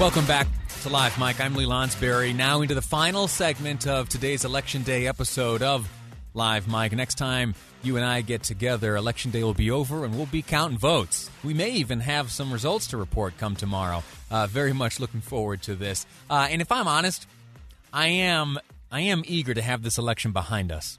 Welcome back to Live Mic. I'm Lee Lonsberry. Now into the final segment of today's Election Day episode of Live Mic. Next time you and I get together, Election Day will be over and we'll be counting votes. We may even have some results to report come tomorrow. Uh, very much looking forward to this. Uh, and if I'm honest, I am I am eager to have this election behind us.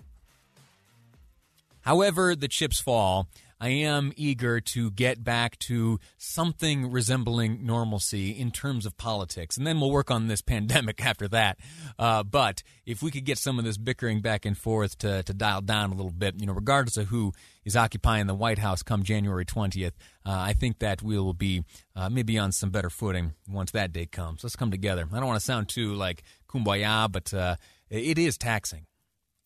However, the chips fall, I am eager to get back to something resembling normalcy in terms of politics. And then we'll work on this pandemic after that. Uh, but if we could get some of this bickering back and forth to, to dial down a little bit, you know, regardless of who is occupying the White House come January 20th, uh, I think that we will be uh, maybe on some better footing once that day comes. Let's come together. I don't want to sound too like kumbaya, but uh, it is taxing.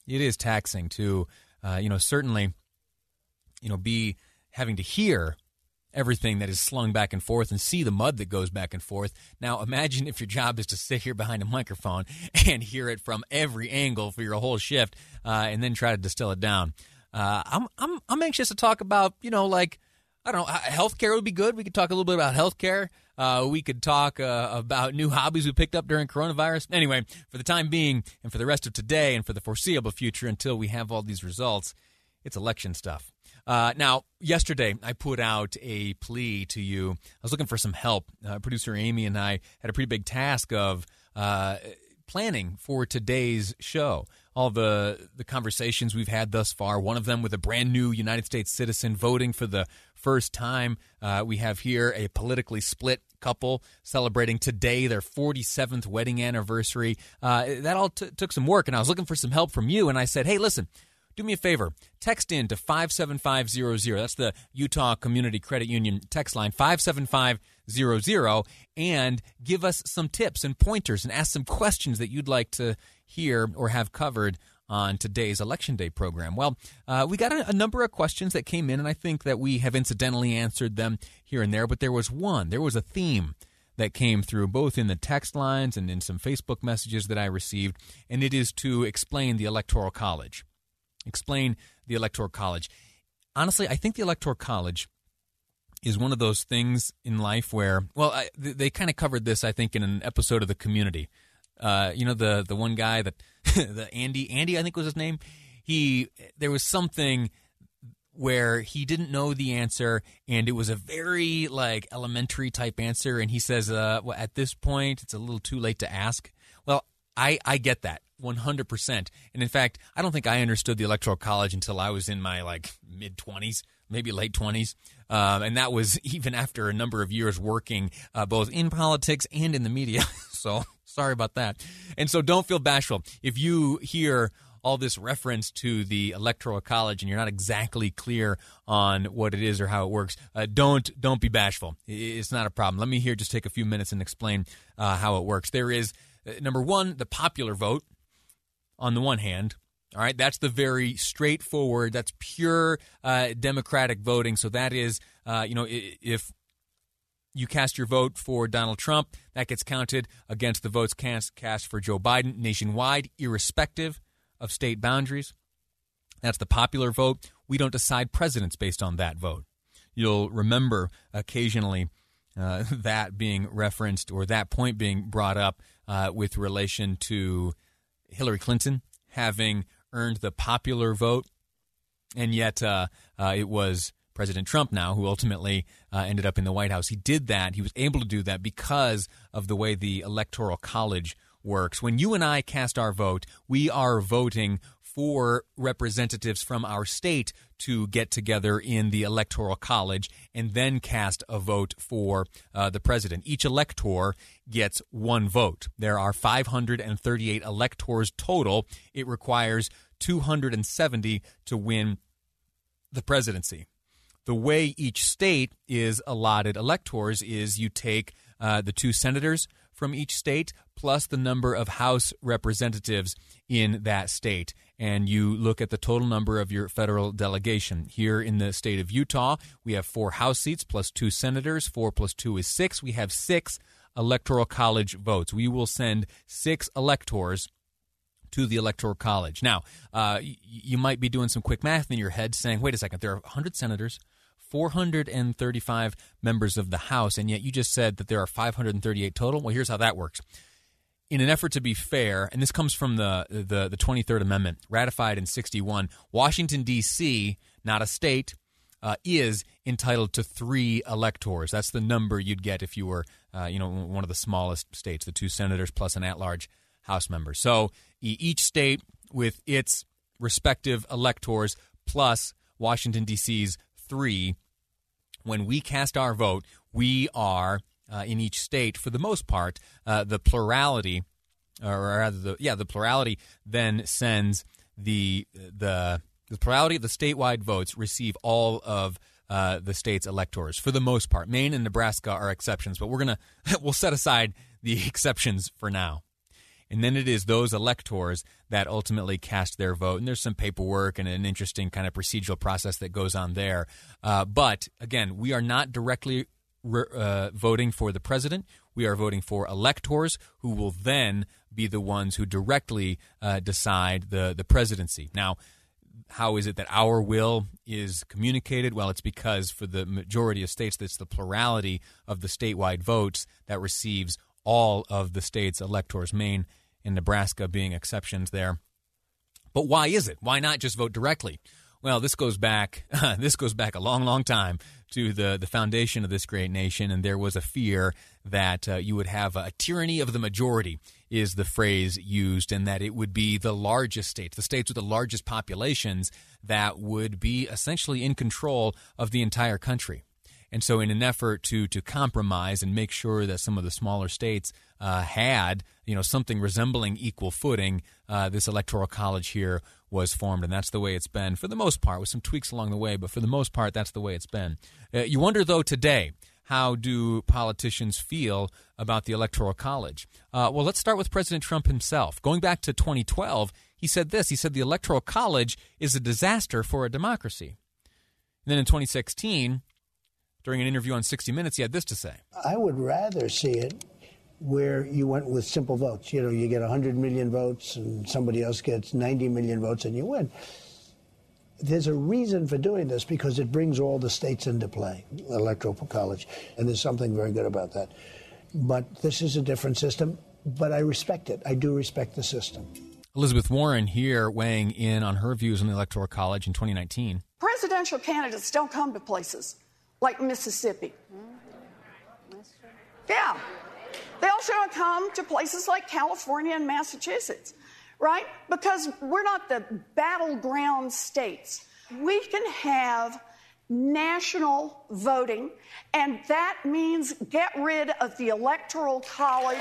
It is taxing to, uh, you know, certainly you know, be having to hear everything that is slung back and forth and see the mud that goes back and forth. Now, imagine if your job is to sit here behind a microphone and hear it from every angle for your whole shift, uh, and then try to distill it down. Uh, I'm I'm I'm anxious to talk about you know like I don't know healthcare would be good. We could talk a little bit about healthcare. Uh, we could talk uh, about new hobbies we picked up during coronavirus. Anyway, for the time being, and for the rest of today, and for the foreseeable future, until we have all these results, it's election stuff. Uh, now, yesterday I put out a plea to you. I was looking for some help. Uh, Producer Amy and I had a pretty big task of uh, planning for today's show. All the the conversations we've had thus far. One of them with a brand new United States citizen voting for the first time. Uh, we have here a politically split couple celebrating today their 47th wedding anniversary. Uh, that all t- took some work, and I was looking for some help from you. And I said, "Hey, listen." Do me a favor. Text in to 57500. That's the Utah Community Credit Union text line, 57500, and give us some tips and pointers and ask some questions that you'd like to hear or have covered on today's Election Day program. Well, uh, we got a, a, number of questions that came in, and I think that we have incidentally answered them here and there, but there was one, there was a theme that came through both in the text lines and in some Facebook messages that I received, and it is to explain the Electoral College explain the Electoral College. Honestly, I think the Electoral College is one of those things in life where, well, I, they, kind of covered this, I think, in an episode of The Community. Uh, you know, the the one guy that the Andy Andy I think was his name. He there was something where he didn't know the answer and it was a very like elementary type answer and he says uh, well, at this point it's a little too late to ask well i i get that 100%. And in fact, I don't think I understood the Electoral College until I was in my like mid 20s, maybe late 20s. Um, and that was even after a number of years working uh, both in politics and in the media. so sorry about that. And so don't feel bashful. If you hear all this reference to the electoral college and you're not exactly clear on what it is or how it works uh, don't don't be bashful it's not a problem let me here just take a few minutes and explain uh, how it works there is number one the popular vote on the one hand. All right, that's the very straightforward, that's pure uh, democratic voting. So that is, uh, you know, if you cast your vote for Donald Trump, that gets counted against the votes cast, cast for Joe Biden nationwide, irrespective of state boundaries. That's the popular vote. We don't decide presidents based on that vote. You'll remember occasionally uh, that being referenced or that point being brought up uh, with relation to Hillary Clinton having earned the popular vote, and yet uh, uh, it was President Trump now who ultimately uh, ended up in the White House. He did that. He was able to do that because of the way the Electoral College works. When you and I cast our vote, we are voting for representatives from our state to get together in the electoral college and then cast a vote for uh, the president. Each elector gets one vote. There are 538 electors total. It requires 270 to win the presidency. The way each state is allotted electors is you take uh, the two senators from each state plus the number of House representatives in that state. And you look at the total number of your federal delegation. Here in the state of Utah, we have four House seats plus two senators. Four plus two is six. We have six electoral college votes. We will send six electors to the electoral college. Now, uh, you might be doing some quick math in your head saying, wait a second, there are 100 senators, 435 members of the House, and yet you just said that there are 538 total. Well, here's how that works. In an effort to be fair, and this comes from the, the, the 23rd Amendment, ratified in 61, Washington, D.C., not a state, uh, is entitled to three electors. That's the number you'd get if you were, uh, you know, one of the smallest states, the two senators plus an at-large House member. So each state with its respective electors plus Washington D.C.'s three. When we cast our vote, we are uh, in each state, for the most part, uh, the plurality, or rather, the yeah, the plurality then sends the the the plurality of the statewide votes receive all of uh, the state's electors for the most part. Maine and Nebraska are exceptions, but we're gonna we'll set aside the exceptions for now. And then it is those electors that ultimately cast their vote. And there's some paperwork and an interesting kind of procedural process that goes on there. Uh, but again, we are not directly uh, voting for the president. We are voting for electors who will then be the ones who directly uh, decide the, the presidency. Now, how is it that our will is communicated? Well, it's because for the majority of states, that's the plurality of the statewide votes that receives all of the state's electors, Maine and Nebraska being exceptions there. But why is it? Why not just vote directly? Well, this goes back this goes back a long, long time to the the foundation of this great nation, and there was a fear that uh, you would have a tyranny of the majority is the phrase used, and that it would be the largest states, the states with the largest populations, that would be essentially in control of the entire country. And so, in an effort to to compromise and make sure that some of the smaller states uh, had you know something resembling equal footing, uh, this electoral college here was formed, and that's the way it's been for the most part, with some tweaks along the way. But for the most part, that's the way it's been. Uh, you wonder though today. How do politicians feel about the Electoral College? Uh, well, let's start with President Trump himself. Going back to 2012, he said this. He said the Electoral College is a disaster for a democracy. And then in 2016, during an interview on 60 Minutes, he had this to say I would rather see it where you went with simple votes. You know, you get 100 million votes and somebody else gets 90 million votes and you win. There's a reason for doing this because it brings all the states into play, electoral college, and there's something very good about that. But this is a different system, but I respect it. I do respect the system. Elizabeth Warren here weighing in on her views on the Electoral College in 2019. Presidential candidates don't come to places like Mississippi. Yeah. They also don't come to places like California and Massachusetts, right? Because we're not the battleground states. We can have national voting, and that means get rid of the Electoral College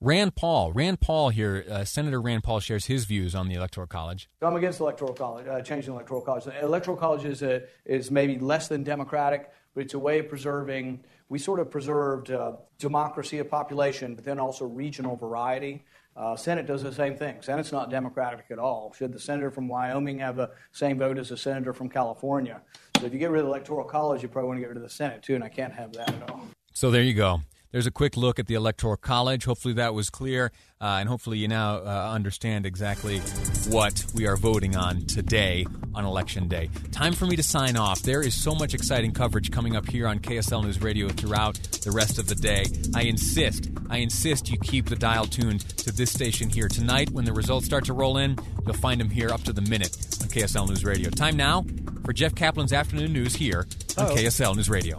Rand Paul, Rand Paul here, uh, Senator Rand Paul shares his views on the Electoral College. I'm against Electoral College, uh, changing Electoral College. The Electoral College is, a, is maybe less than democratic, but it's a way of preserving. We sort of preserved uh, democracy of population, but then also regional variety. Uh, Senate does the same thing. Senate's not democratic at all. Should the senator from Wyoming have the same vote as the senator from California? So if you get rid of the Electoral College, you probably want to get rid of the Senate too, and I can't have that at all. So there you go. There's a quick look at the Electoral College. Hopefully that was clear, uh, and hopefully you now uh, understand exactly what we are voting on today on Election Day. Time for me to sign off. There is so much exciting coverage coming up here on KSL News Radio throughout the rest of the day. I insist, I insist you keep the dial tuned to this station here. Tonight, when the results start to roll in, you'll find them here up to the minute on KSL News Radio. Time now for Jeff Caplan's afternoon news here on oh. KSL News Radio